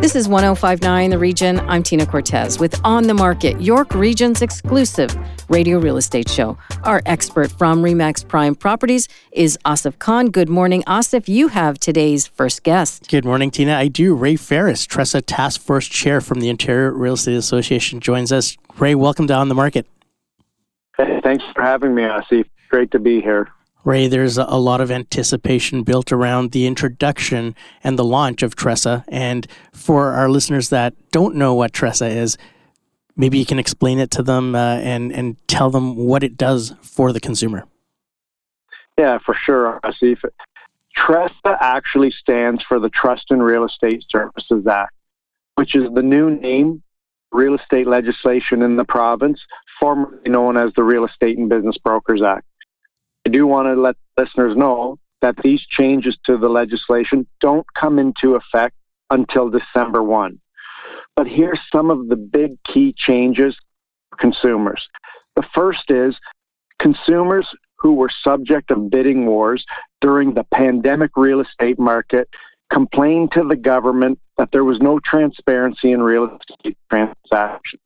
This is 1059 The Region. I'm Tina Cortez with On the Market, York Region's exclusive radio real estate show. Our expert from REMAX Prime Properties is Asif Khan. Good morning, Asif. You have today's first guest. Good morning, Tina. I do. Ray Ferris, TRESA Task Force Chair from the Ontario Real Estate Association, joins us. Ray, welcome to On the Market. Hey, thanks for having me, Asif. Great to be here. Ray, there's a lot of anticipation built around the introduction and the launch of TRESA. And for our listeners that don't know what TRESA is, maybe you can explain it to them uh, and, and tell them what it does for the consumer. Yeah, for sure, Asif. TRESA actually stands for the Trust in Real Estate Services Act, which is the new name real estate legislation in the province, formerly known as the Real Estate and Business Brokers Act. I do want to let listeners know that these changes to the legislation don't come into effect until December 1. But here's some of the big key changes for consumers. The first is consumers who were subject of bidding wars during the pandemic real estate market complained to the government that there was no transparency in real estate transactions.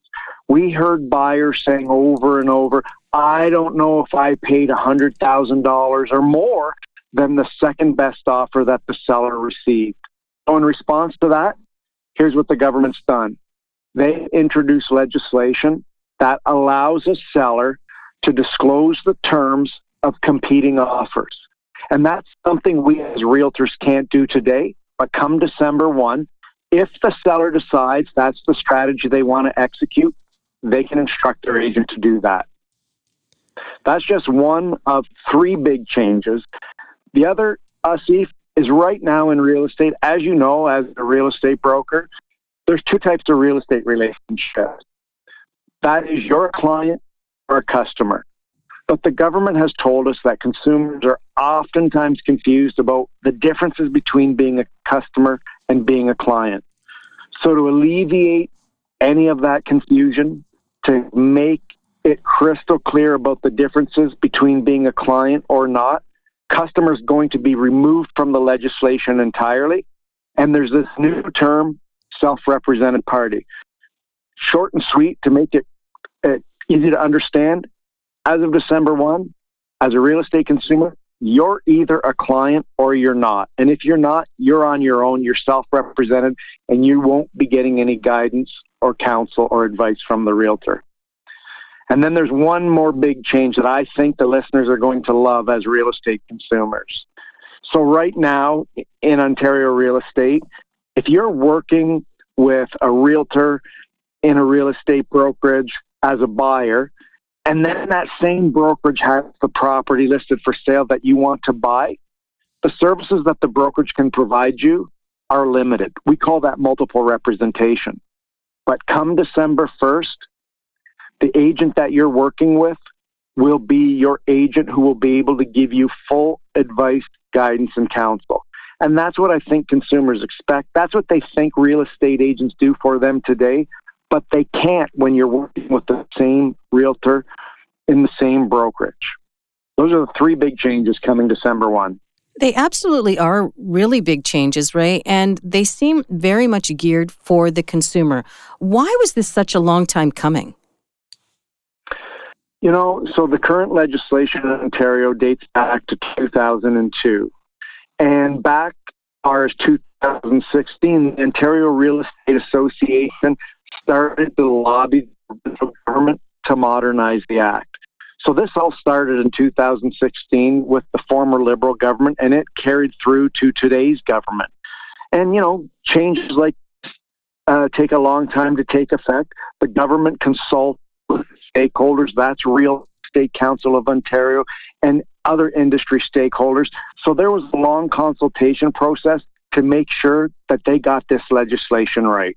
We heard buyers saying over and over, I don't know if I paid $100,000 or more than the second best offer that the seller received. So, in response to that, here's what the government's done they introduced legislation that allows a seller to disclose the terms of competing offers. And that's something we as realtors can't do today. But come December 1, if the seller decides that's the strategy they want to execute, they can instruct their agent to do that. That's just one of three big changes. The other, Asif, is right now in real estate, as you know, as a real estate broker, there's two types of real estate relationships. That is your client or customer. But the government has told us that consumers are oftentimes confused about the differences between being a customer and being a client. So, to alleviate any of that confusion, to make it crystal clear about the differences between being a client or not, customers going to be removed from the legislation entirely. And there's this new term, self-represented party. Short and sweet to make it uh, easy to understand. As of December 1, as a real estate consumer, you're either a client or you're not. And if you're not, you're on your own, you're self represented, and you won't be getting any guidance or counsel or advice from the realtor. And then there's one more big change that I think the listeners are going to love as real estate consumers. So, right now in Ontario real estate, if you're working with a realtor in a real estate brokerage as a buyer, and then that same brokerage has the property listed for sale that you want to buy, the services that the brokerage can provide you are limited. We call that multiple representation. But come December 1st, the agent that you're working with will be your agent who will be able to give you full advice, guidance, and counsel. And that's what I think consumers expect. That's what they think real estate agents do for them today, but they can't when you're working with the same realtor in the same brokerage. Those are the three big changes coming December 1. They absolutely are really big changes, Ray, and they seem very much geared for the consumer. Why was this such a long time coming? You know, so the current legislation in Ontario dates back to 2002. And back as far as 2016, the Ontario Real Estate Association started to lobby the government to modernize the act. So this all started in 2016 with the former Liberal government, and it carried through to today's government. And you know, changes like uh, take a long time to take effect. The government consults stakeholders. That's Real Estate Council of Ontario and other industry stakeholders. So there was a long consultation process to make sure that they got this legislation right.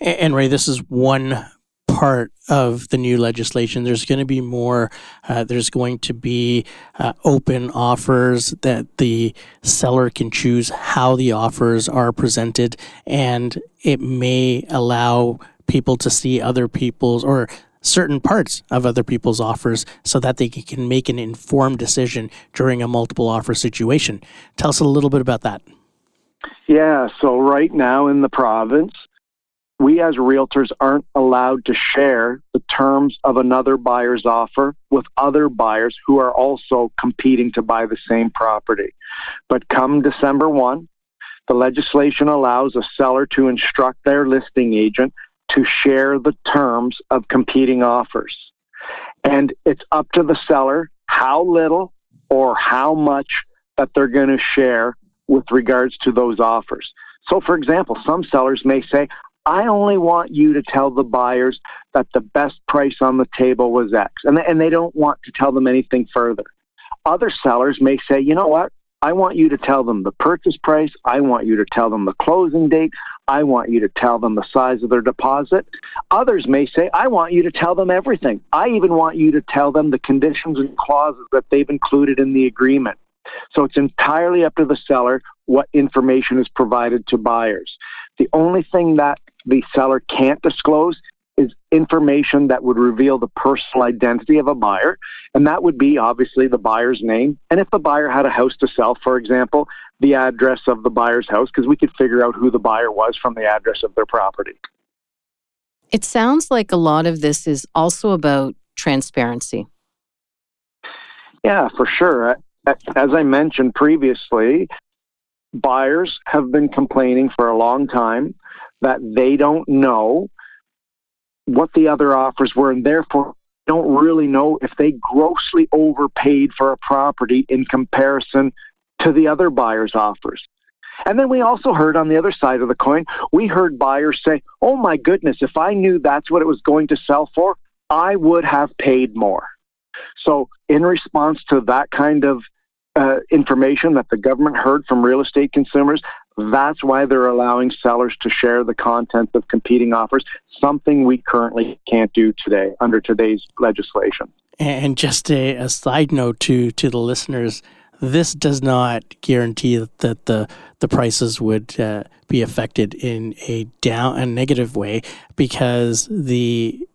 And Ray, this is one part of the new legislation. There's going to be more, uh, there's going to be uh, open offers that the seller can choose how the offers are presented, and it may allow people to see other people's or certain parts of other people's offers so that they can make an informed decision during a multiple offer situation. Tell us a little bit about that. Yeah, so right now in the province, we as realtors aren't allowed to share the terms of another buyer's offer with other buyers who are also competing to buy the same property. But come December 1, the legislation allows a seller to instruct their listing agent to share the terms of competing offers. And it's up to the seller how little or how much that they're going to share with regards to those offers. So, for example, some sellers may say, I only want you to tell the buyers that the best price on the table was X, and they, and they don't want to tell them anything further. Other sellers may say, you know what? I want you to tell them the purchase price. I want you to tell them the closing date. I want you to tell them the size of their deposit. Others may say, I want you to tell them everything. I even want you to tell them the conditions and clauses that they've included in the agreement. So it's entirely up to the seller what information is provided to buyers. The only thing that the seller can't disclose is information that would reveal the personal identity of a buyer, and that would be obviously the buyer's name. And if the buyer had a house to sell, for example, the address of the buyer's house, because we could figure out who the buyer was from the address of their property. It sounds like a lot of this is also about transparency. Yeah, for sure. As I mentioned previously, buyers have been complaining for a long time that they don't know what the other offers were and therefore don't really know if they grossly overpaid for a property in comparison to the other buyer's offers. And then we also heard on the other side of the coin, we heard buyers say, oh my goodness, if I knew that's what it was going to sell for, I would have paid more. So, in response to that kind of uh, information that the government heard from real estate consumers, that's why they're allowing sellers to share the content of competing offers, something we currently can't do today under today's legislation. And just a, a side note to to the listeners, this does not guarantee that the the prices would uh, be affected in a down a negative way because the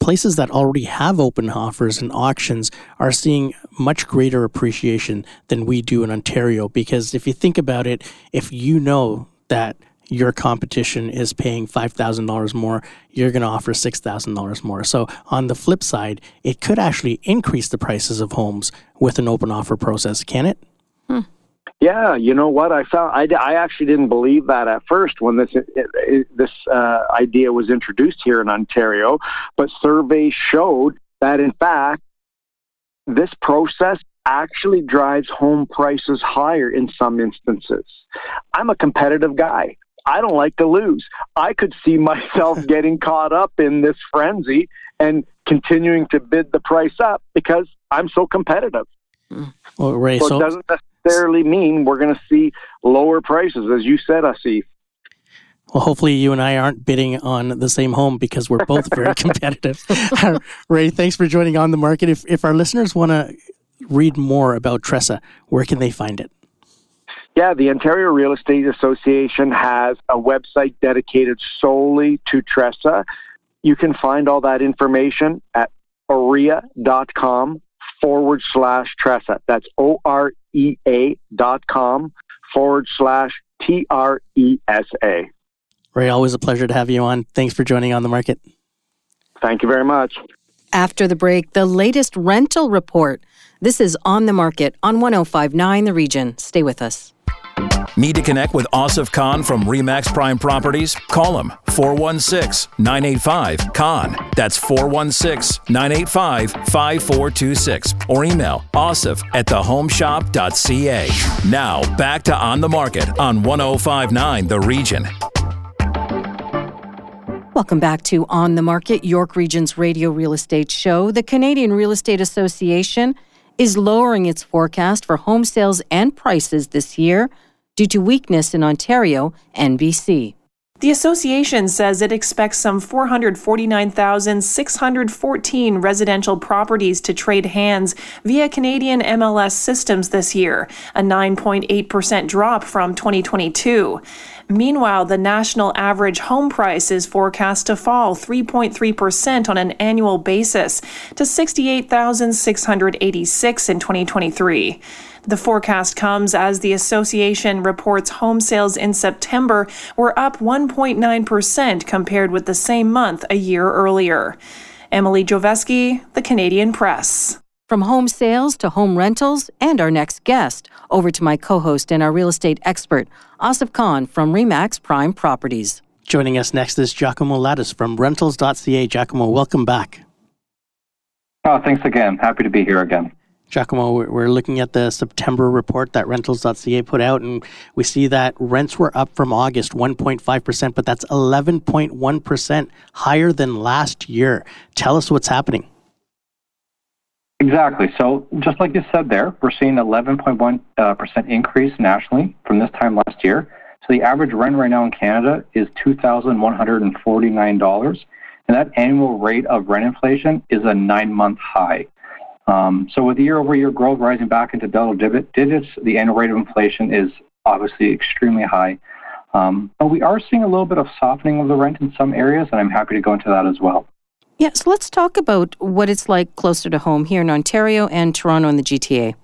places that already have open offers and auctions are seeing much greater appreciation than we do in Ontario. Because if you think about it, if you know that your competition is paying $5,000 more, you're going to offer $6,000 more. So, on the flip side, it could actually increase the prices of homes with an open offer process, can it? Hmm. Yeah, you know what? I found I, I actually didn't believe that at first when this it, it, this uh, idea was introduced here in Ontario, but surveys showed that in fact this process actually drives home prices higher in some instances. I'm a competitive guy. I don't like to lose. I could see myself getting caught up in this frenzy and continuing to bid the price up because I'm so competitive. Well, Ray, so, so it doesn't necessarily mean we're going to see lower prices, as you said, Asif. Well, hopefully you and I aren't bidding on the same home because we're both very competitive. Uh, Ray, thanks for joining on the market. If if our listeners want to read more about TRESA, where can they find it? Yeah, the Ontario Real Estate Association has a website dedicated solely to TRESA. You can find all that information at orea.com forward slash TRESA. That's O R E dot com forward slash T R E S A. Ray, always a pleasure to have you on. Thanks for joining on the market. Thank you very much. After the break, the latest rental report. This is On the Market on 1059 The Region. Stay with us. Need to connect with Asif Khan from Remax Prime Properties? Call him 416 985 Khan. That's 416 985 5426. Or email asif at thehomeshop.ca. Now, back to On the Market on 1059 The Region. Welcome back to On the Market, York Region's radio real estate show. The Canadian Real Estate Association is lowering its forecast for home sales and prices this year due to weakness in Ontario NBC. The association says it expects some 449,614 residential properties to trade hands via Canadian MLS systems this year, a 9.8% drop from 2022. Meanwhile, the national average home price is forecast to fall 3.3% on an annual basis to 68,686 in 2023. The forecast comes as the association reports home sales in September were up 1.9% compared with the same month a year earlier. Emily Joveski, The Canadian Press. From home sales to home rentals and our next guest, over to my co host and our real estate expert, Asif Khan from Remax Prime Properties. Joining us next is Giacomo Ladas from rentals.ca. Giacomo, welcome back. Oh, thanks again. Happy to be here again. Giacomo, we're looking at the September report that rentals.ca put out, and we see that rents were up from August 1.5%, but that's 11.1% higher than last year. Tell us what's happening. Exactly. So, just like you said there, we're seeing 11.1% uh, increase nationally from this time last year. So, the average rent right now in Canada is $2,149, and that annual rate of rent inflation is a nine month high. Um, so with year-over-year growth rising back into double digits, the annual rate of inflation is obviously extremely high. Um, but we are seeing a little bit of softening of the rent in some areas, and I'm happy to go into that as well. Yeah, so let's talk about what it's like closer to home here in Ontario and Toronto and the GTA.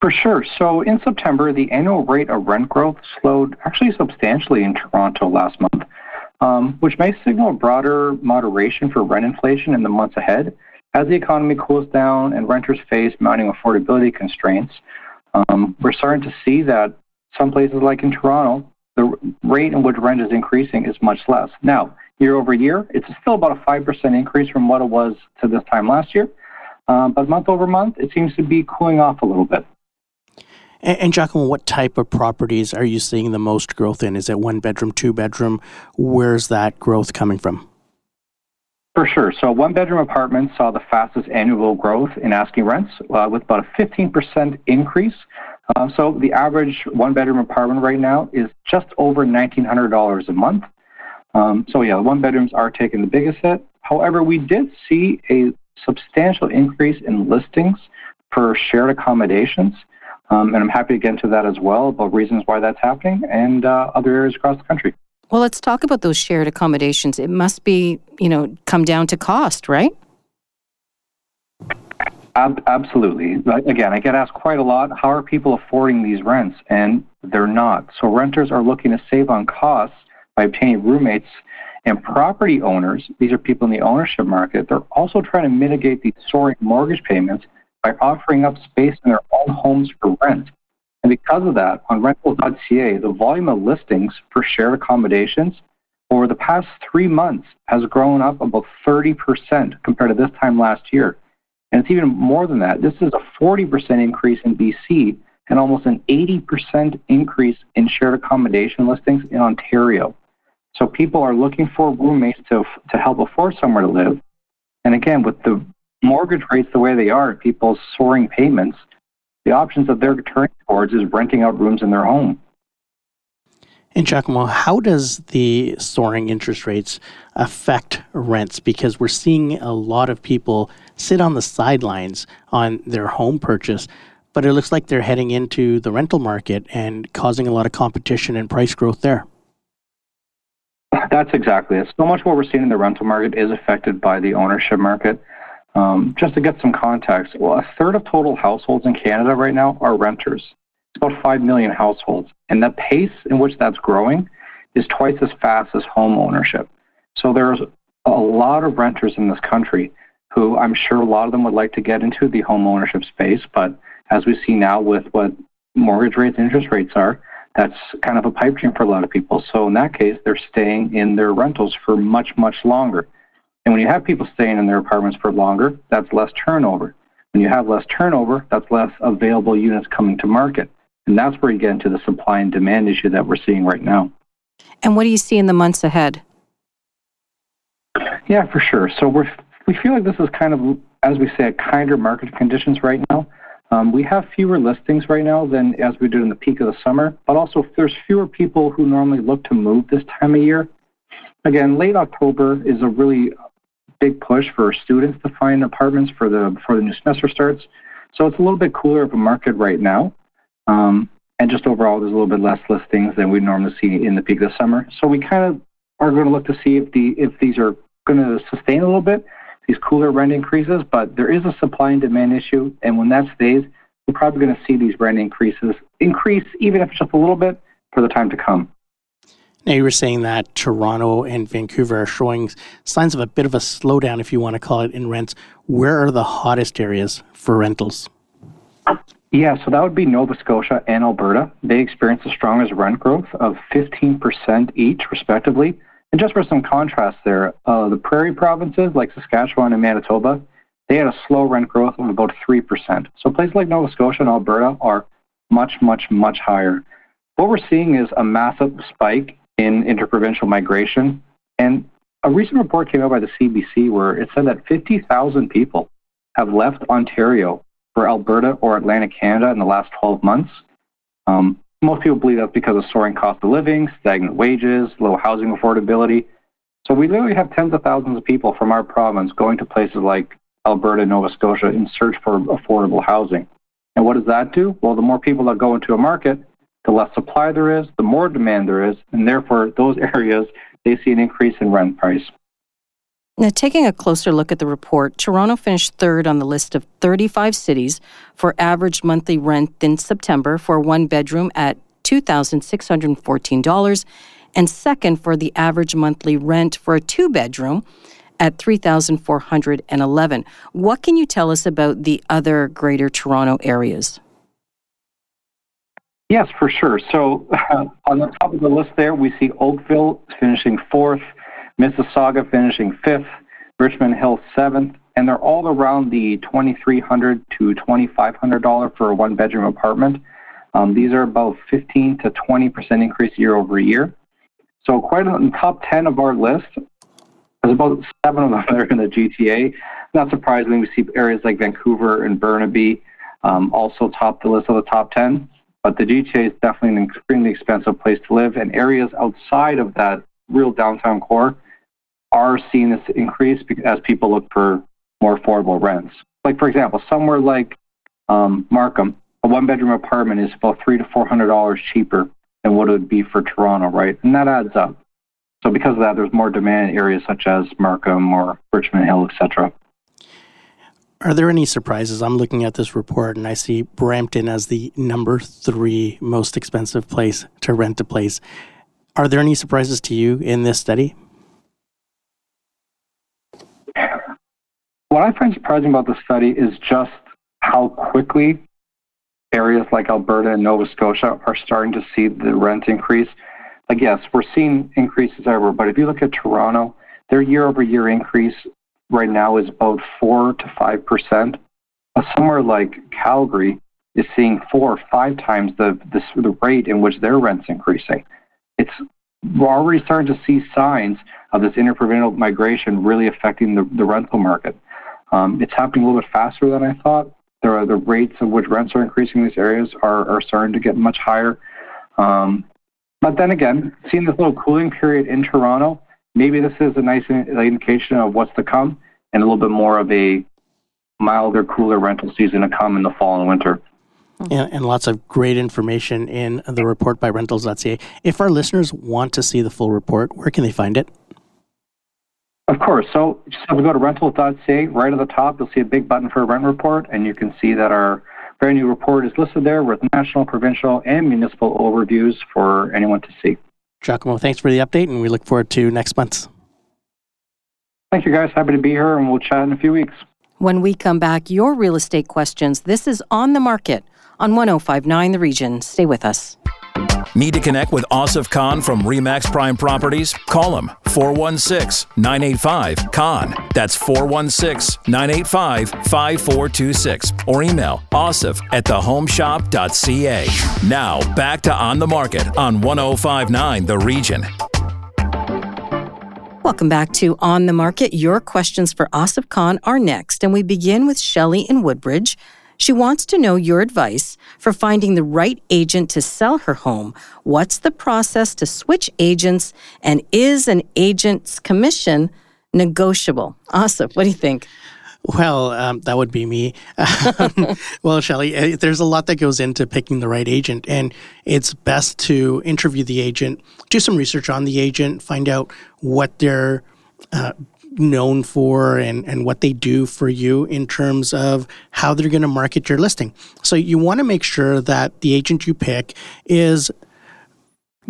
For sure. So in September, the annual rate of rent growth slowed actually substantially in Toronto last month, um, which may signal broader moderation for rent inflation in the months ahead. As the economy cools down and renters face mounting affordability constraints, um, we're starting to see that some places like in Toronto, the rate in which rent is increasing is much less. Now, year over year, it's still about a 5% increase from what it was to this time last year. Um, but month over month, it seems to be cooling off a little bit. And, and Giacomo, what type of properties are you seeing the most growth in? Is it one bedroom, two bedroom? Where's that growth coming from? For sure. So one bedroom apartments saw the fastest annual growth in asking rents uh, with about a 15% increase. Uh, so the average one bedroom apartment right now is just over $1,900 a month. Um, so yeah, one bedrooms are taking the biggest hit. However, we did see a substantial increase in listings for shared accommodations. Um, and I'm happy to get into that as well about reasons why that's happening and uh, other areas across the country. Well, let's talk about those shared accommodations. It must be, you know, come down to cost, right? Ab- absolutely. Again, I get asked quite a lot how are people affording these rents? And they're not. So renters are looking to save on costs by obtaining roommates. And property owners, these are people in the ownership market, they're also trying to mitigate these soaring mortgage payments by offering up space in their own homes for rent. And because of that, on rentals.ca, the volume of listings for shared accommodations over the past three months has grown up about 30% compared to this time last year. And it's even more than that. This is a 40% increase in BC and almost an 80% increase in shared accommodation listings in Ontario. So people are looking for roommates to, to help afford somewhere to live. And again, with the mortgage rates the way they are, people's soaring payments, the options that they're turning towards is renting out rooms in their home. And Giacomo, how does the soaring interest rates affect rents? Because we're seeing a lot of people sit on the sidelines on their home purchase, but it looks like they're heading into the rental market and causing a lot of competition and price growth there. That's exactly it. So much what we're seeing in the rental market is affected by the ownership market. Um, just to get some context, well, a third of total households in Canada right now are renters. It's about 5 million households. And the pace in which that's growing is twice as fast as home ownership. So there's a lot of renters in this country who I'm sure a lot of them would like to get into the home ownership space. But as we see now with what mortgage rates and interest rates are, that's kind of a pipe dream for a lot of people. So in that case, they're staying in their rentals for much, much longer. And when you have people staying in their apartments for longer, that's less turnover. When you have less turnover, that's less available units coming to market. And that's where you get into the supply and demand issue that we're seeing right now. And what do you see in the months ahead? Yeah, for sure. So we're we feel like this is kind of, as we say, a kinder market conditions right now. Um, we have fewer listings right now than as we did in the peak of the summer, but also there's fewer people who normally look to move this time of year. Again, late October is a really big push for students to find apartments for the before the new semester starts. So it's a little bit cooler of a market right now. Um, and just overall, there's a little bit less listings than we normally see in the peak of the summer. So we kind of are going to look to see if the if these are going to sustain a little bit these cooler rent increases, but there is a supply and demand issue, and when that stays, we're probably going to see these rent increases increase, even if it's just a little bit, for the time to come. Now, you were saying that Toronto and Vancouver are showing signs of a bit of a slowdown, if you want to call it, in rents. Where are the hottest areas for rentals? Yeah, so that would be Nova Scotia and Alberta. They experienced the strongest rent growth of 15% each, respectively. And just for some contrast there, uh, the prairie provinces like Saskatchewan and Manitoba, they had a slow rent growth of about 3%. So places like Nova Scotia and Alberta are much, much, much higher. What we're seeing is a massive spike in interprovincial migration. And a recent report came out by the CBC where it said that 50,000 people have left Ontario for Alberta or Atlantic Canada in the last 12 months. Um, most people believe that's because of soaring cost of living, stagnant wages, low housing affordability. So we literally have tens of thousands of people from our province going to places like Alberta Nova Scotia in search for affordable housing. And what does that do? Well, the more people that go into a market, the less supply there is, the more demand there is, and therefore those areas they see an increase in rent price. Now, taking a closer look at the report, Toronto finished third on the list of 35 cities for average monthly rent in September for one bedroom at $2,614, and second for the average monthly rent for a two bedroom at 3,411. What can you tell us about the other Greater Toronto areas? Yes, for sure. So, uh, on the top of the list there, we see Oakville finishing fourth, Mississauga finishing fifth, Richmond Hill seventh, and they're all around the 2,300 to $2,500 for a one bedroom apartment. Um, these are about 15 to 20% increase year over year. So, quite in the top 10 of our list, there's about seven of them that are in the GTA. Not surprisingly, we see areas like Vancouver and Burnaby um, also top the list of the top 10. But the GTA is definitely an extremely expensive place to live, and areas outside of that real downtown core are seeing this increase as people look for more affordable rents. Like for example, somewhere like um, Markham, a one-bedroom apartment is about three to four hundred dollars cheaper than what it would be for Toronto, right? And that adds up. So because of that, there's more demand in areas such as Markham or Richmond Hill, etc. Are there any surprises? I'm looking at this report and I see Brampton as the number three most expensive place to rent a place. Are there any surprises to you in this study? What I find surprising about the study is just how quickly areas like Alberta and Nova Scotia are starting to see the rent increase. Like, yes, we're seeing increases everywhere, but if you look at Toronto, their year over year increase right now is about 4 to 5%. Somewhere like Calgary is seeing four or five times the, the, the rate in which their rent's increasing. It's we're already starting to see signs of this interprovincial migration really affecting the, the rental market. Um, it's happening a little bit faster than I thought. There are the rates at which rents are increasing in these areas are, are starting to get much higher. Um, but then again, seeing this little cooling period in Toronto, maybe this is a nice indication of what's to come and a little bit more of a milder, cooler rental season to come in the fall and winter. And, and, lots of great information in the report by rentals.ca. If our listeners want to see the full report, where can they find it? Of course. So just have to go to rentals.ca. Right at the top, you'll see a big button for a rent report, and you can see that our very new report is listed there with national, provincial, and municipal overviews for anyone to see. Giacomo, thanks for the update, and we look forward to next month's. Thank you, guys. Happy to be here, and we'll chat in a few weeks. When we come back, your real estate questions. This is On the Market on 1059 The Region. Stay with us. Need to connect with Asif Khan from Remax Prime Properties? Call him 416 985 Khan. That's 416 985 5426. Or email asif at thehomeshop.ca. Now, back to On the Market on 1059 The Region. Welcome back to On the Market. Your questions for Asif Khan are next, and we begin with Shelley in Woodbridge. She wants to know your advice for finding the right agent to sell her home. What's the process to switch agents? And is an agent's commission negotiable? Asif, what do you think? Well, um, that would be me. Um, well, Shelly, uh, there's a lot that goes into picking the right agent, and it's best to interview the agent, do some research on the agent, find out what they're uh, known for and, and what they do for you in terms of how they're going to market your listing. So you want to make sure that the agent you pick is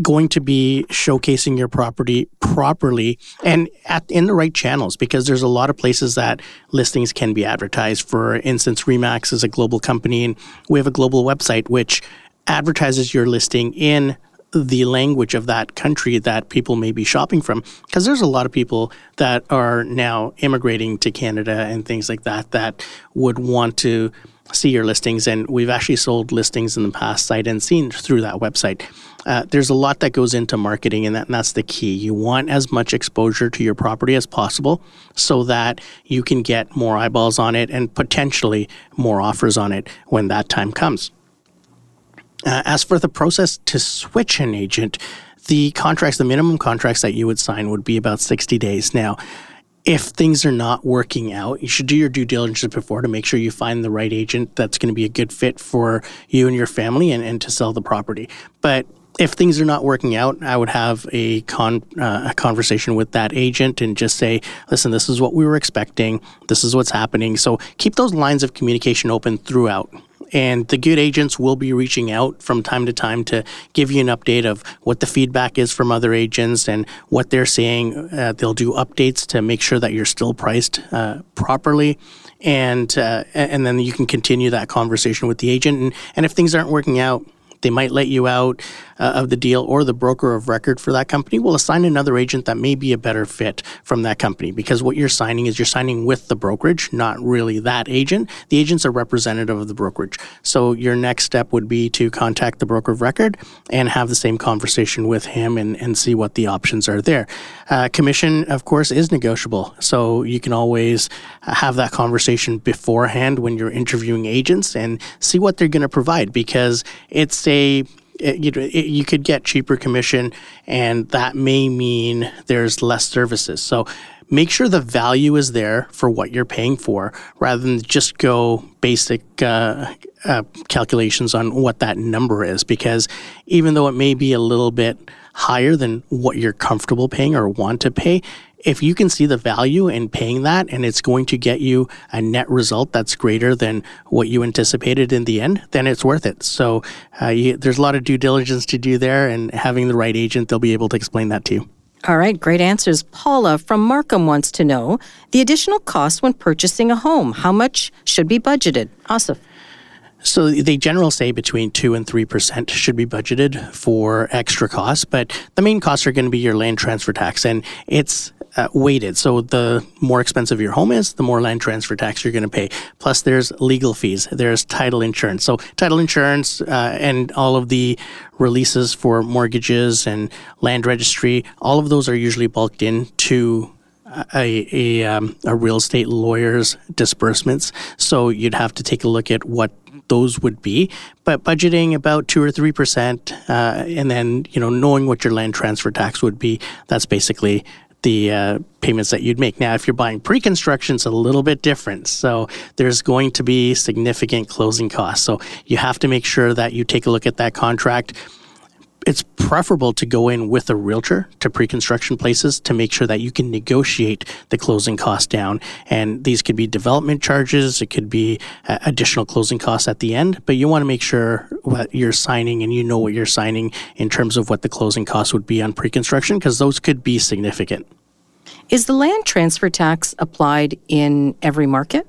going to be showcasing your property properly and at in the right channels because there's a lot of places that listings can be advertised. For instance, Remax is a global company and we have a global website which advertises your listing in the language of that country that people may be shopping from. Because there's a lot of people that are now immigrating to Canada and things like that that would want to see your listings. And we've actually sold listings in the past sight seen through that website. Uh, there's a lot that goes into marketing and, that, and that's the key. You want as much exposure to your property as possible so that you can get more eyeballs on it and potentially more offers on it when that time comes uh, as for the process to switch an agent, the contracts, the minimum contracts that you would sign would be about 60 days. Now, if things are not working out, you should do your due diligence before to make sure you find the right agent that's going to be a good fit for you and your family and, and to sell the property. But if things are not working out, I would have a con uh, a conversation with that agent and just say, "Listen, this is what we were expecting. This is what's happening." So keep those lines of communication open throughout. And the good agents will be reaching out from time to time to give you an update of what the feedback is from other agents and what they're saying. Uh, they'll do updates to make sure that you're still priced uh, properly. And uh, and then you can continue that conversation with the agent. And, and if things aren't working out, they might let you out uh, of the deal, or the broker of record for that company will assign another agent that may be a better fit from that company. Because what you're signing is you're signing with the brokerage, not really that agent. The agent's a representative of the brokerage. So your next step would be to contact the broker of record and have the same conversation with him and, and see what the options are there. Uh, commission, of course, is negotiable. So you can always have that conversation beforehand when you're interviewing agents and see what they're going to provide because it's a it, you, it, you could get cheaper commission, and that may mean there's less services. So make sure the value is there for what you're paying for rather than just go basic uh, uh, calculations on what that number is because even though it may be a little bit higher than what you're comfortable paying or want to pay if you can see the value in paying that and it's going to get you a net result that's greater than what you anticipated in the end, then it's worth it. So uh, you, there's a lot of due diligence to do there, and having the right agent, they'll be able to explain that to you. All right, great answers. Paula from Markham wants to know the additional cost when purchasing a home. How much should be budgeted? Asif. So they generally say between two and three percent should be budgeted for extra costs, but the main costs are going to be your land transfer tax, and it's uh, weighted. So the more expensive your home is, the more land transfer tax you're going to pay. Plus, there's legal fees. There's title insurance. So title insurance uh, and all of the releases for mortgages and land registry, all of those are usually bulked into a a, um, a real estate lawyer's disbursements. So you'd have to take a look at what those would be. But budgeting about two or three percent, uh, and then you know knowing what your land transfer tax would be, that's basically the uh, payments that you'd make. Now, if you're buying pre-construction, it's a little bit different. So there's going to be significant closing costs. So you have to make sure that you take a look at that contract it's preferable to go in with a realtor to pre-construction places to make sure that you can negotiate the closing costs down. And these could be development charges, it could be uh, additional closing costs at the end, but you want to make sure what you're signing and you know what you're signing in terms of what the closing costs would be on pre-construction because those could be significant. Is the land transfer tax applied in every market?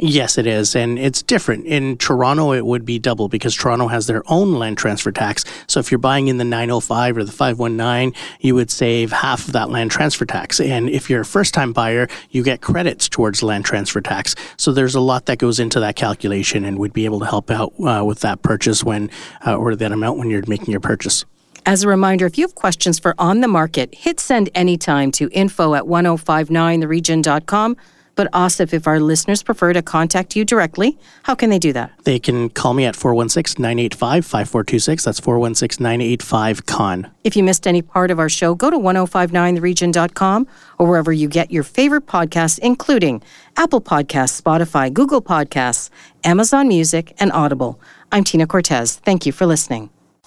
Yes, it is. And it's different. In Toronto, it would be double because Toronto has their own land transfer tax. So if you're buying in the 905 or the 519, you would save half of that land transfer tax. And if you're a first time buyer, you get credits towards land transfer tax. So there's a lot that goes into that calculation and would be able to help out uh, with that purchase when, uh, or that amount when you're making your purchase. As a reminder, if you have questions for On the Market, hit send anytime to info at 1059theregion.com But Asif, if our listeners prefer to contact you directly, how can they do that? They can call me at 416 985 5426. That's 416 985 Khan. If you missed any part of our show, go to 1059theregion.com or wherever you get your favorite podcasts, including Apple Podcasts, Spotify, Google Podcasts, Amazon Music, and Audible. I'm Tina Cortez. Thank you for listening.